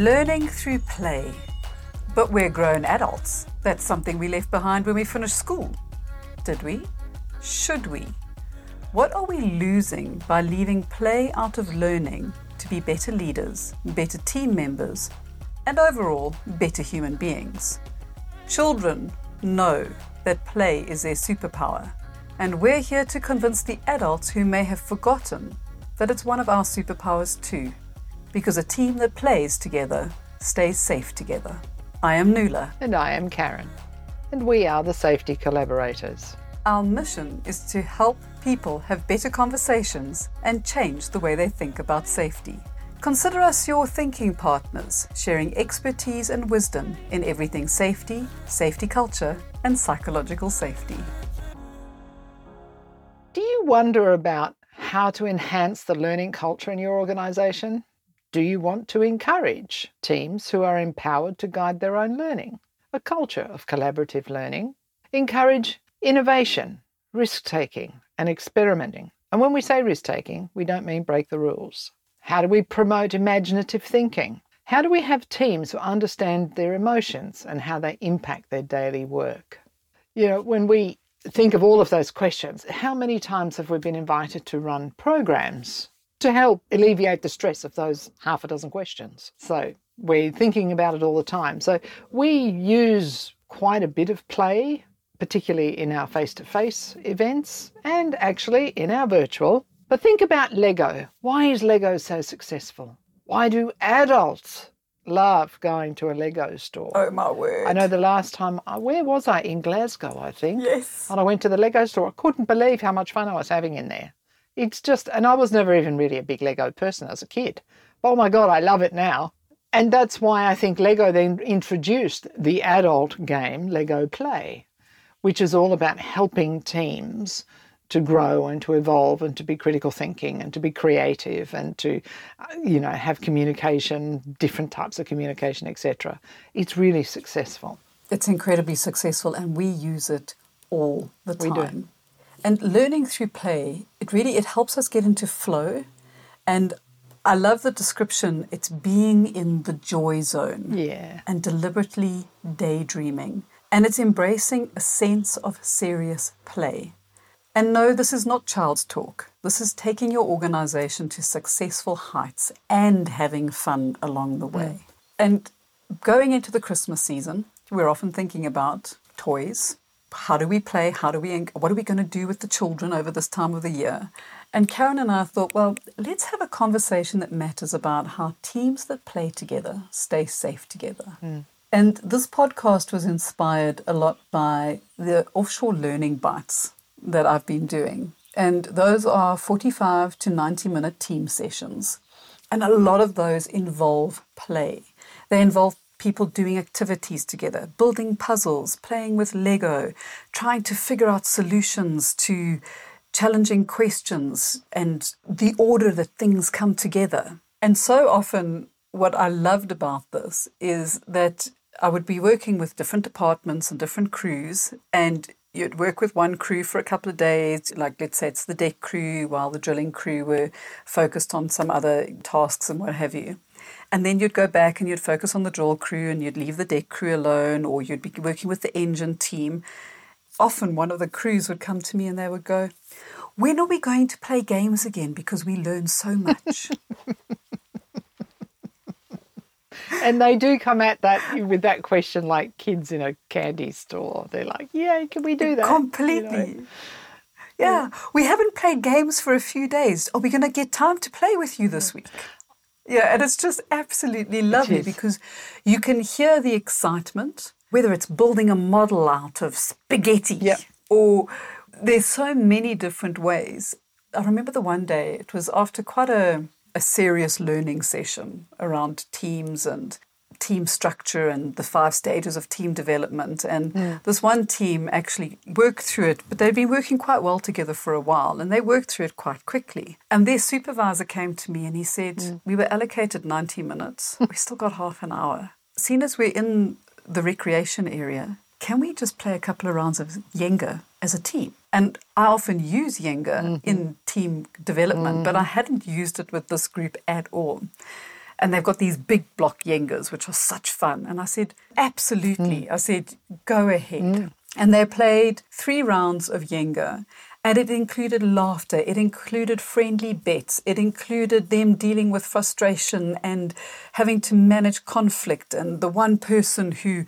Learning through play. But we're grown adults. That's something we left behind when we finished school. Did we? Should we? What are we losing by leaving play out of learning to be better leaders, better team members, and overall better human beings? Children know that play is their superpower, and we're here to convince the adults who may have forgotten that it's one of our superpowers too, because a team that plays together stays safe together. I am Nula. And I am Karen. And we are the Safety Collaborators. Our mission is to help people have better conversations and change the way they think about safety. Consider us your thinking partners, sharing expertise and wisdom in everything safety, safety culture, and psychological safety. Do you wonder about how to enhance the learning culture in your organisation? Do you want to encourage teams who are empowered to guide their own learning? A culture of collaborative learning. Encourage innovation, risk taking, and experimenting. And when we say risk taking, we don't mean break the rules. How do we promote imaginative thinking? How do we have teams who understand their emotions and how they impact their daily work? You know, when we think of all of those questions, how many times have we been invited to run programs to help alleviate the stress of those half a dozen questions. So we're thinking about it all the time. So we use quite a bit of play, particularly in our face to face events and actually in our virtual. But think about Lego. Why is Lego so successful? Why do adults love going to a Lego store? Oh my word. I know the last time, where was I? In Glasgow, I think. Yes. And I went to the Lego store. I couldn't believe how much fun I was having in there. It's just, and I was never even really a big Lego person as a kid. But oh my God, I love it now. And that's why I think Lego then introduced the adult game, Lego Play, which is all about helping teams to grow and to evolve and to be critical thinking and to be creative and to uh, you know have communication different types of communication etc it's really successful it's incredibly successful and we use it all the time we do. And learning through play, it really it helps us get into flow. And I love the description. It's being in the joy zone. Yeah. And deliberately daydreaming. And it's embracing a sense of serious play. And no, this is not child's talk. This is taking your organization to successful heights and having fun along the way. Mm. And going into the Christmas season, we're often thinking about toys, how do we play? How do we, what are we going to do with the children over this time of the year? And Karen and I thought, well, let's have a conversation that matters about how teams that play together stay safe together. Mm. And this podcast was inspired a lot by the offshore learning bites that I've been doing. And those are 45 to 90 minute team sessions. And a lot of those involve play. They involve people doing activities together, building puzzles, playing with Lego, trying to figure out solutions to challenging questions and the order that things come together. And so often, what I loved about this is that I would be working with different departments and different crews, and you'd work with one crew for a couple of days, like let's say it's the deck crew, while the drilling crew were focused on some other tasks and what have you. And then you'd go back and you'd focus on the drill crew and you'd leave the deck crew alone or you'd be working with the engine team. Often one of the crews would come to me and they would go, When are we going to play games again? Because we learn so much. and they do come at that with that question like kids in a candy store. They're like, Yeah, can we do that? Completely. You know? Yeah, we haven't played games for a few days. Are we going to get time to play with you this week? Yeah, and it's just absolutely lovely because you can hear the excitement, whether it's building a model out of spaghetti yep. or there's so many different ways. I remember the one day, it was after quite a, a serious learning session around teams and team structure and the five stages of team development. And mm. this one team actually worked through it, but they'd been working quite well together for a while and they worked through it quite quickly. And their supervisor came to me and he said, mm. We were allocated 90 minutes, we still got half an hour. Seeing as we're in the recreation area, can we just play a couple of rounds of Jenga as a team? And I often use Jenga mm-hmm. in team development, mm. but I hadn't used it with this group at all. And they've got these big block Jengas, which are such fun. And I said, absolutely. Mm. I said, go ahead. Mm. And they played three rounds of Jenga. And it included laughter, it included friendly bets, it included them dealing with frustration and having to manage conflict. And the one person who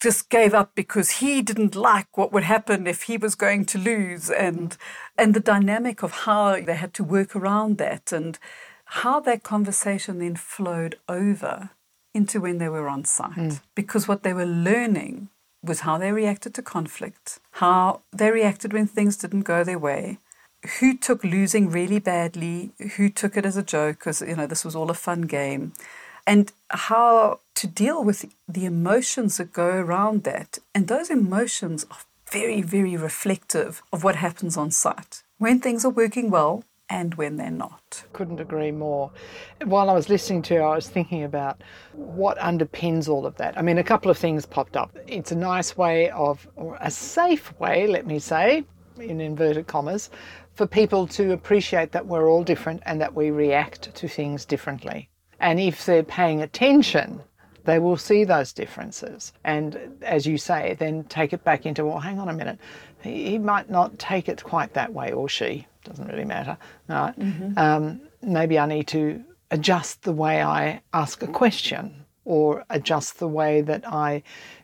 just gave up because he didn't like what would happen if he was going to lose and and the dynamic of how they had to work around that and how that conversation then flowed over into when they were on site mm. because what they were learning was how they reacted to conflict how they reacted when things didn't go their way who took losing really badly who took it as a joke because you know this was all a fun game and how to deal with the emotions that go around that. And those emotions are very, very reflective of what happens on site when things are working well and when they're not. Couldn't agree more. While I was listening to you, I was thinking about what underpins all of that. I mean, a couple of things popped up. It's a nice way of, or a safe way, let me say, in inverted commas, for people to appreciate that we're all different and that we react to things differently. And if they're paying attention, they will see those differences. And as you say, then take it back into, well, hang on a minute, he, might not take it quite that way, or she, doesn't really matter. Right? Mm-hmm. Um, maybe I need to adjust the way I ask a question or adjust the way that I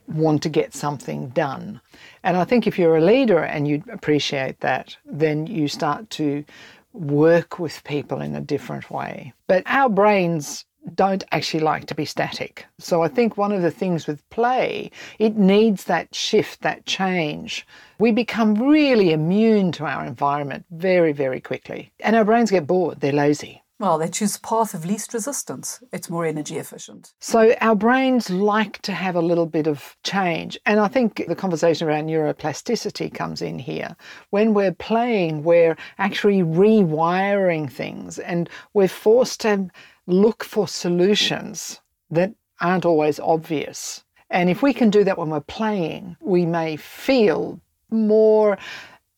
want to get something done. And I think if you're a leader and you appreciate that, then you start to work with people in a different way. But our brains don't actually like to be static. So I think one of the things with play, it needs that shift, that change. We become really immune to our environment very, very quickly. And our brains get bored, they're lazy. Well, they choose path of least resistance. It's more energy efficient. So our brains like to have a little bit of change. And I think the conversation around neuroplasticity comes in here. When we're playing, we're actually rewiring things and we're forced to look for solutions that aren't always obvious. And if we can do that when we're playing, we may feel more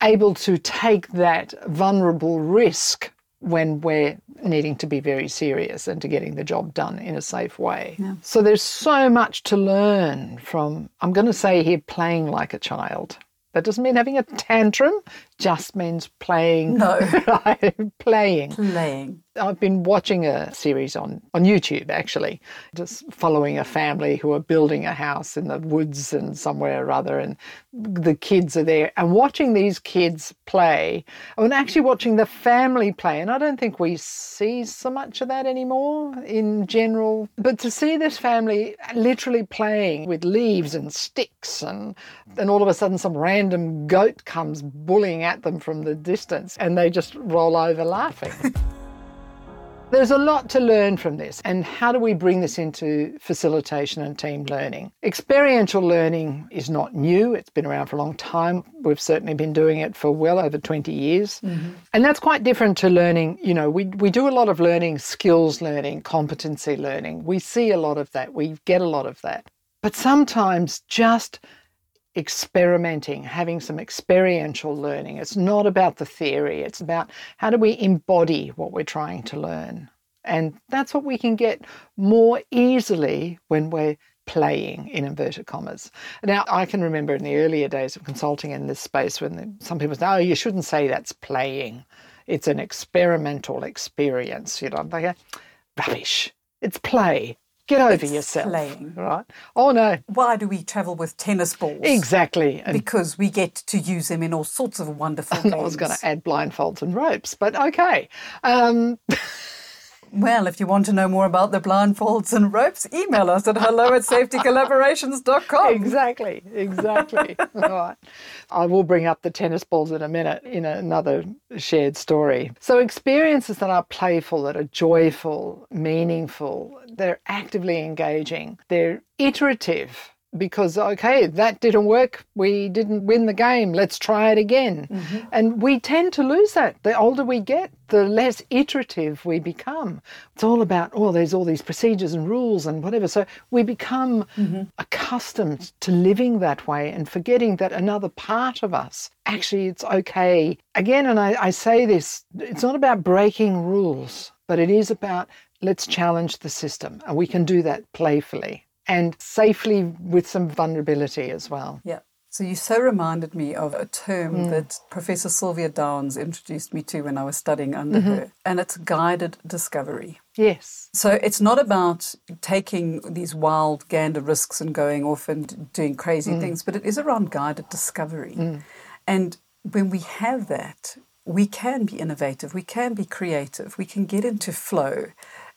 able to take that vulnerable risk when we're needing to be very serious and to getting the job done in a safe way. Yeah. So there's so much to learn from, I'm going to say here, playing like a child. That doesn't mean having a tantrum, just means playing. No. playing. Playing. I've been watching a series on, on YouTube actually, just following a family who are building a house in the woods and somewhere or other, and the kids are there. And watching these kids play, and actually watching the family play, and I don't think we see so much of that anymore in general, but to see this family literally playing with leaves and sticks, and then all of a sudden some random goat comes bullying at them from the distance and they just roll over laughing. There's a lot to learn from this. And how do we bring this into facilitation and team learning? Experiential learning is not new, it's been around for a long time. We've certainly been doing it for well over 20 years. Mm-hmm. And that's quite different to learning. You know, we, we do a lot of learning, skills learning, competency learning. We see a lot of that, we get a lot of that. But sometimes just experimenting, having some experiential learning. It's not about the theory, it's about how do we embody what we're trying to learn. And that's what we can get more easily when we're playing in inverted commas. Now, I can remember in the earlier days of consulting in this space when some people say, oh, you shouldn't say that's playing. It's an experimental experience. You know, I'm like, rubbish. It's play. Get over it's yourself. Playing. Right? Oh, no. Why do we travel with tennis balls? Exactly. And because we get to use them in all sorts of wonderful. I was going to add blindfolds and ropes, but okay. Um, Well, if you want to know more about the blindfolds and ropes, email us at hello at safetycollaborations.com. Exactly, exactly. All right. I will bring up the tennis balls in a minute in another shared story. So, experiences that are playful, that are joyful, meaningful, they're actively engaging, they're iterative because okay that didn't work. We didn't win the game. Let's try it again. Mm-hmm. and we tend to lose that. The older we get the less iterative we become. It's all about oh there's all these procedures and rules and whatever. So we become mm-hmm. accustomed to living that way and forgetting that another part of us actually it's okay. Again and I, I say this it's not about breaking rules but it is about let's challenge the system. And we can do that playfully and safely with some vulnerability as well. Yeah. So you so reminded me of a term mm. that Professor Sylvia Downs introduced me to when I was studying under mm-hmm. her, and it's guided discovery. Yes. So it's not about taking these wild gander risks and going off and doing crazy mm. things, but it is around guided discovery. Mm. And when we have that, we can be innovative, we can be creative, we can get into flow,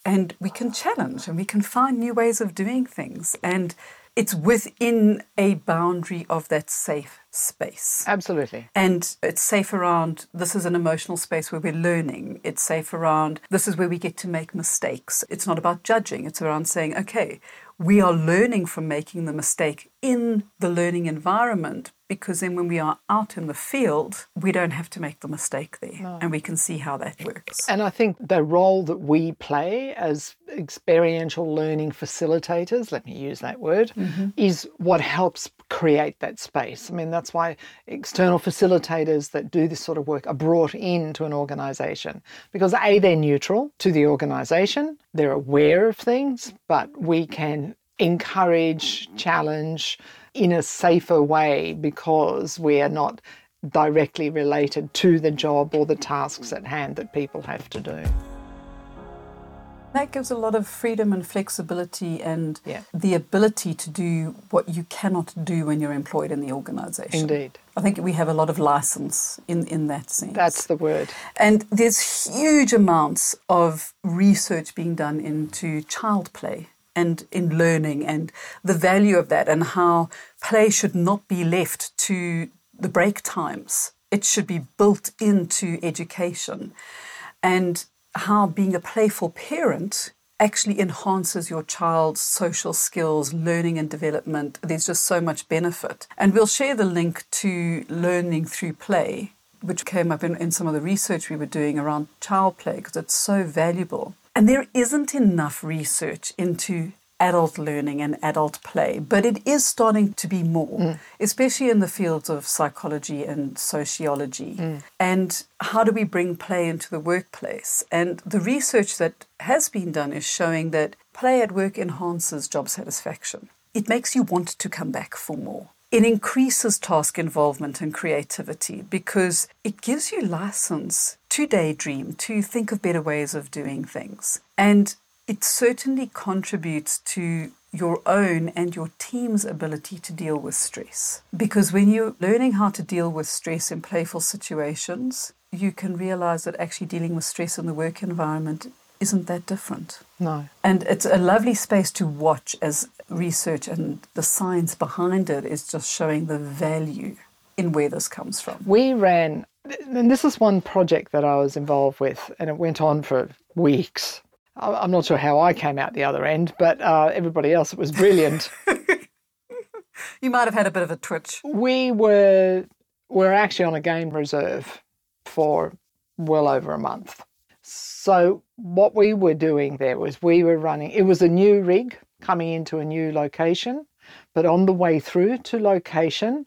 and we can challenge and we can find new ways of doing things. And it's within a boundary of that safe space. Absolutely. And it's safe around this is an emotional space where we're learning. It's safe around this is where we get to make mistakes. It's not about judging, it's around saying, okay, we are learning from making the mistake in the learning environment because then when we are out in the field, we don't have to make the mistake there no. and we can see how that works. And I think the role that we play as experiential learning facilitators, let me use that word, mm-hmm. is what helps create that space. I mean, that's why external facilitators that do this sort of work are brought into an organization because A, they're neutral to the organization, they're aware of things, but we can encourage, challenge in a safer way because we are not directly related to the job or the tasks at hand that people have to do. That gives a lot of freedom and flexibility and yeah. the ability to do what you cannot do when you're employed in the organisation. Indeed. I think we have a lot of license in, in that sense. That's the word. And there's huge amounts of research being done into child play and in learning and the value of that and how play should not be left to the break times. It should be built into education. And how being a playful parent actually enhances your child's social skills, learning and development. There's just so much benefit. And we'll share the link to learning through play, which came up in, in some of the research we were doing around child play, because it's so valuable. And there isn't enough research into adult learning and adult play, but it is starting to be more, mm. especially in the fields of psychology and sociology. Mm. And how do we bring play into the workplace? And the research that has been done is showing that play at work enhances job satisfaction. It makes you want to come back for more. It increases task involvement and creativity because it gives you license to daydream, to think of better ways of doing things. And it certainly contributes to your own and your team's ability to deal with stress. Because when you're learning how to deal with stress in playful situations, you can realize that actually dealing with stress in the work environment isn't that different. No. And it's a lovely space to watch as research and the science behind it is just showing the value in where this comes from. We ran, and this is one project that I was involved with, and it went on for weeks I'm not sure how I came out the other end, but uh, everybody else it was brilliant. you might have had a bit of a twitch. We were we were actually on a game reserve for well over a month. So what we were doing there was we were running. It was a new rig coming into a new location, but on the way through to location,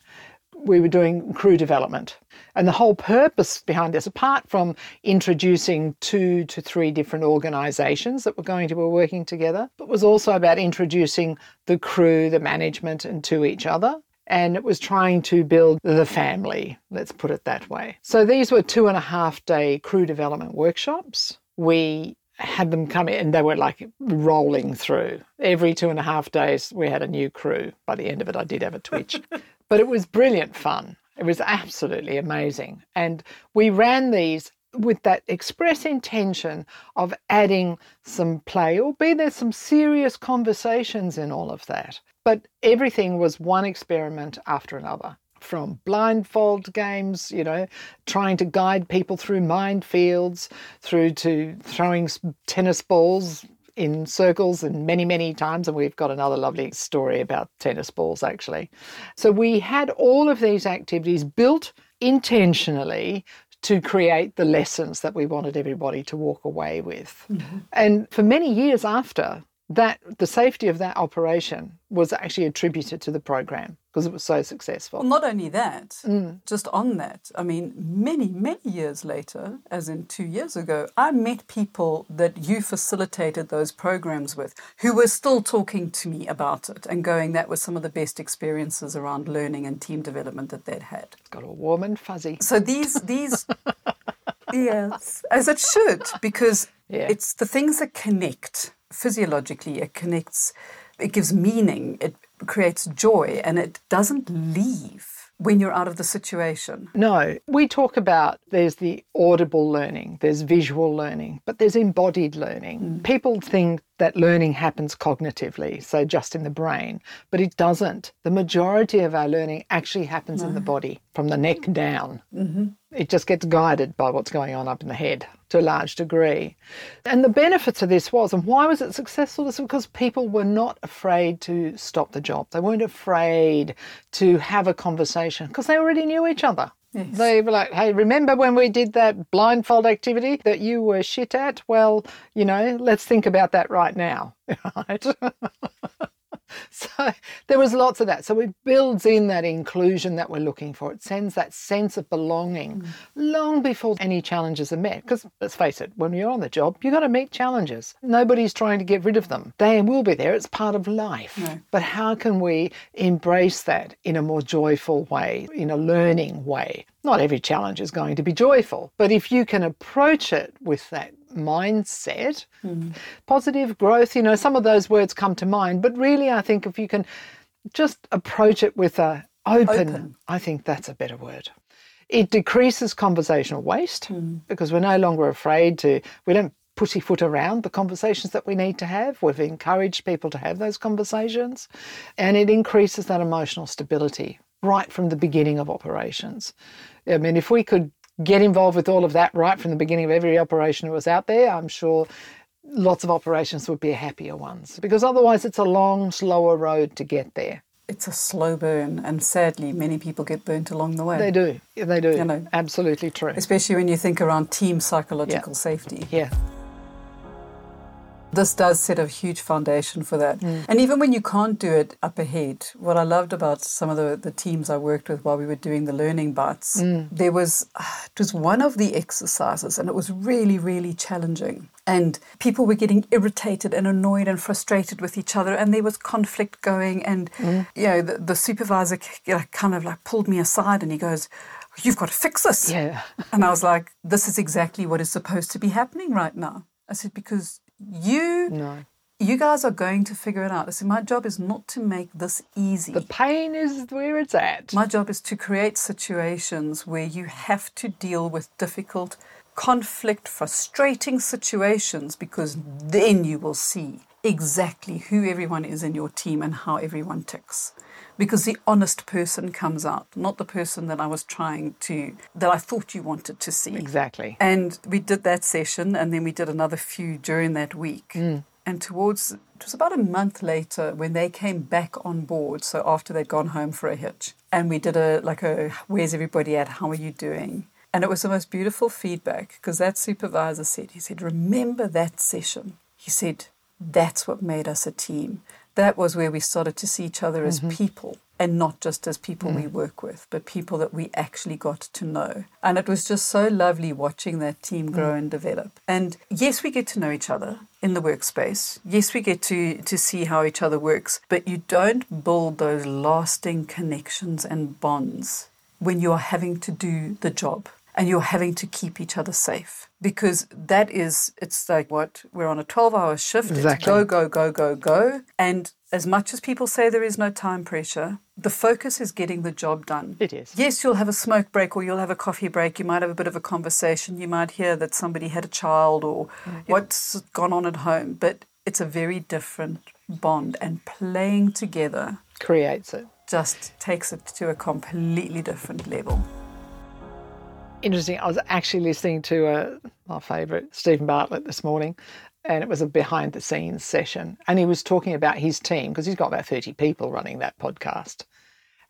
we were doing crew development. And the whole purpose behind this, apart from introducing two to three different organisations that were going to be working together, but was also about introducing the crew, the management, and to each other. And it was trying to build the family, let's put it that way. So these were two and a half day crew development workshops. We had them come in and they were like rolling through. Every two and a half days, we had a new crew. By the end of it, I did have a twitch. but it was brilliant fun. It was absolutely amazing. And we ran these with that express intention of adding some play, albeit there's some serious conversations in all of that. But everything was one experiment after another from blindfold games, you know, trying to guide people through minefields, through to throwing tennis balls in circles and many, many times. And we've got another lovely story about tennis balls, actually. So we had all of these activities built intentionally to create the lessons that we wanted everybody to walk away with. Mm-hmm. And for many years after, that the safety of that operation was actually attributed to the program because it was so successful. Well, not only that, mm. just on that, I mean, many, many years later, as in two years ago, I met people that you facilitated those programs with who were still talking to me about it and going, that was some of the best experiences around learning and team development that they'd had. It's got all warm and fuzzy. So these, these, yes, as it should, because Yeah. it's the things that connect physiologically, it connects, it gives meaning, it creates joy, and it doesn't leave when you're out of the situation. No, we talk about there's the audible learning, there's visual learning, but there's embodied learning. Mm. People think that learning happens cognitively, so just in the brain, but it doesn't. The majority of our learning actually happens in the body, from the neck down. Mm-hmm. It just gets guided by what's going on up in the head to a large degree. And the benefits of this was, and why was it successful? Is because people were not afraid to stop the job. They weren't afraid to have a conversation because they already knew each other. Yes. They were like, hey, remember when we did that blindfold activity that you were shit at? Well, you know, let's think about that right now. Right? so there was lots of that. So it builds in that inclusion that we're looking for. It sends that sense of belonging mm. long before any challenges are met. Because let's face it, when you're on the job, you've got to meet challenges. Nobody's trying to get rid of them. They will be there. It's part of life. No. But how can we embrace that in a more joyful way, in a learning way? Not every challenge is going to be joyful, but if you can approach it with that mindset, hmm. positive growth, you know, some of those words come to mind, but really I think if you can just approach it with a open, Open. I think that's a better word. It decreases conversational waste hmm. because we're no longer afraid to, we don't pussyfoot around the conversations that we need to have. We've encouraged people to have those conversations and it increases that emotional stability right from the beginning of operations. I mean, if we could get involved with all of that right from the beginning of every operation that was out there, I'm sure lots of operations would be happier ones because otherwise it's a long, slower road to get there. It's a slow burn, and sadly, many people get burnt along the way. They do. They do. You know. Absolutely true. Especially when you think around team psychological safety. Yeah. This does set a huge foundation for that. Mm. And even when you can't do it up ahead, what I loved about some of the, the teams I worked with while we were doing the learning bites, mm. there was ah, it was one of the exercises and it was really, really challenging. And people were getting irritated and annoyed and frustrated with each other, and there was conflict going. And mm. you know, the, the supervisor kind of like pulled me aside and he goes, "You've got to fix this." Yeah. And I was like, this is exactly what is supposed to be happening right now. I said, because you No. you guys are going to figure it out. I said, my job is not to make this easy. The pain is where it's at. my job is to create situations where you have to deal with difficult, conflict, frustrating situations because then you will see exactly who everyone is in your team and how everyone ticks. Because the honest person comes out, not the person that I was trying to, that I thought you wanted to see. Exactly. And we did that session, and then we did another few during that week. Mm. And towards, it was about a month later when they came back on board. So after they'd gone home for a hitch, and we did a like a where's everybody at? How are you doing? And it was the most beautiful feedback because that supervisor said, he said, remember that session. He said, that's what made us a team. That was where we started to see each other as mm-hmm. people and not just as people we mm. work with, but people that we actually got to know. And it was just so lovely watching that team mm. grow and develop. And yes, we get to know each other in the workspace. Yes, we get to, to see how each other works, but you don't build those lasting connections and bonds when you're having to do the job and you're having to keep each other safe. Because that is it's like what? We're on a 12 hour shift Exactly. it's go go go go go. And as much as people say there is no time pressure the focus is getting the job done. It is. yes you'll have a smoke break or you'll have a coffee break. You might have a bit of a conversation. You might hear that somebody had a child or mm. what's gone on at home. But it's a very different bond. And playing together Creates it. just takes it to a completely different level Interesting. I was actually listening to uh, my favourite, Steven Bartlett, this morning, and it was a behind the scenes session. And he was talking about his team because he's got about 30 people running that podcast.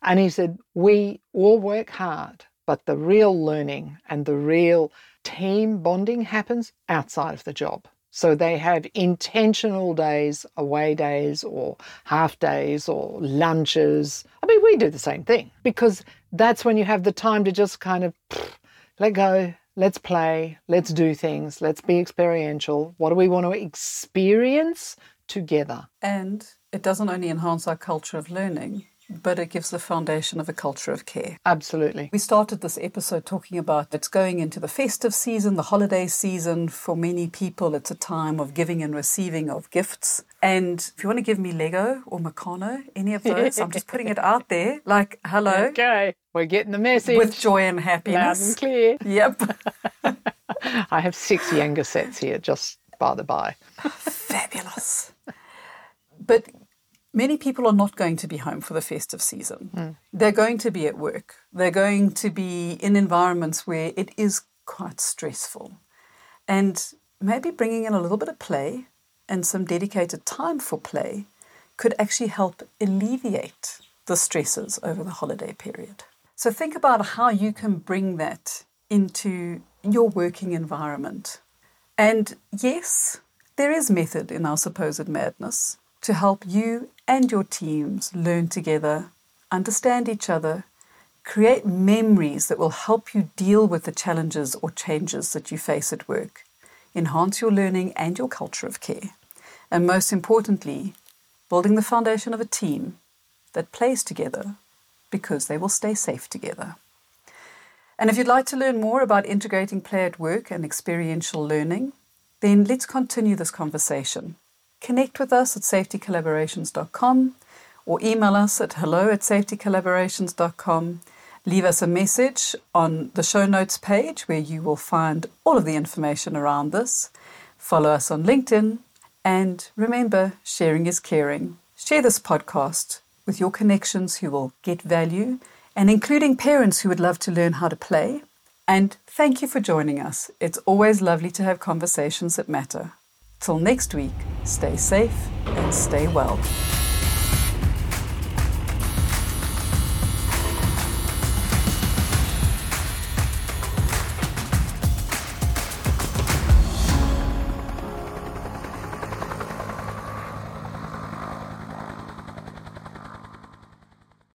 And he said, We all work hard, but the real learning and the real team bonding happens outside of the job. So they have intentional days, away days, or half days, or lunches. I mean, we do the same thing because that's when you have the time to just kind of let go, let's play, let's do things, let's be experiential. What do we want to experience together? And it doesn't only enhance our culture of learning, but it gives the foundation of a culture of care. Absolutely. We started this episode talking about it's going into the festive season, the holiday season. For many people, it's a time of giving and receiving of gifts. And if you want to give me Lego or Meccano, any of those, I'm just putting it out there. Like, hello. Okay, we're getting the message. With joy and Loud happiness. and clear. Yep. I have six younger sets here, just by the by. Fabulous. But many people are not going to be home for the festive season. Hmm. They're going to be at work. They're going to be in environments where it is quite stressful. And maybe bringing in a little bit of play and some dedicated time for play could actually help alleviate the stresses over the holiday period. So think about how you can bring that into your working environment. And yes, there is method in our supposed madness to help you and your teams learn together, understand each other, create memories that will help you deal with the challenges or changes that you face at work, enhance your learning and your culture of care, and most importantly, building the foundation of a team that plays together because they will stay safe together. And if you'd like to learn more about integrating play at work and experiential learning, then let's continue this conversation. Connect with us at safetycollaborations.com or email us at hello at safetycollaborations.com. Leave us a message on the show notes page where you will find all of the information around this. Follow us on LinkedIn. And remember, sharing is caring. Share this podcast with your connections who will get value and including parents who would love to learn how to play. And thank you for joining us. It's always lovely to have conversations that matter. Till next week, stay safe and stay well.